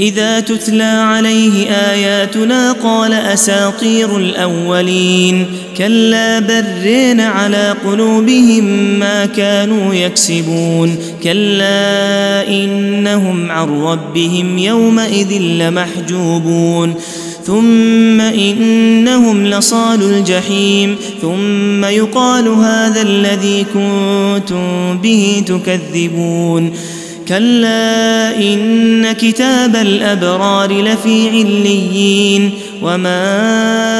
إذا تتلى عليه آياتنا قال أساطير الأولين كلا برين على قلوبهم ما كانوا يكسبون كلا إنهم عن ربهم يومئذ لمحجوبون ثم إنهم لصال الجحيم ثم يقال هذا الذي كنتم به تكذبون كلا إن كتاب الأبرار لفي عليين وما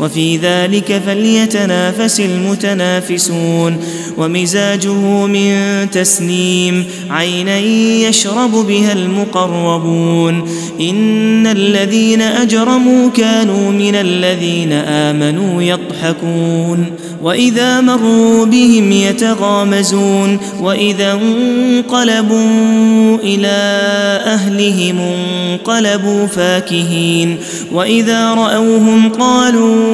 وفي ذلك فليتنافس المتنافسون. ومزاجه من تسنيم عينا يشرب بها المقربون. إن الذين أجرموا كانوا من الذين آمنوا يضحكون. وإذا مروا بهم يتغامزون. وإذا انقلبوا إلى أهلهم انقلبوا فاكهين. وإذا رأوهم قالوا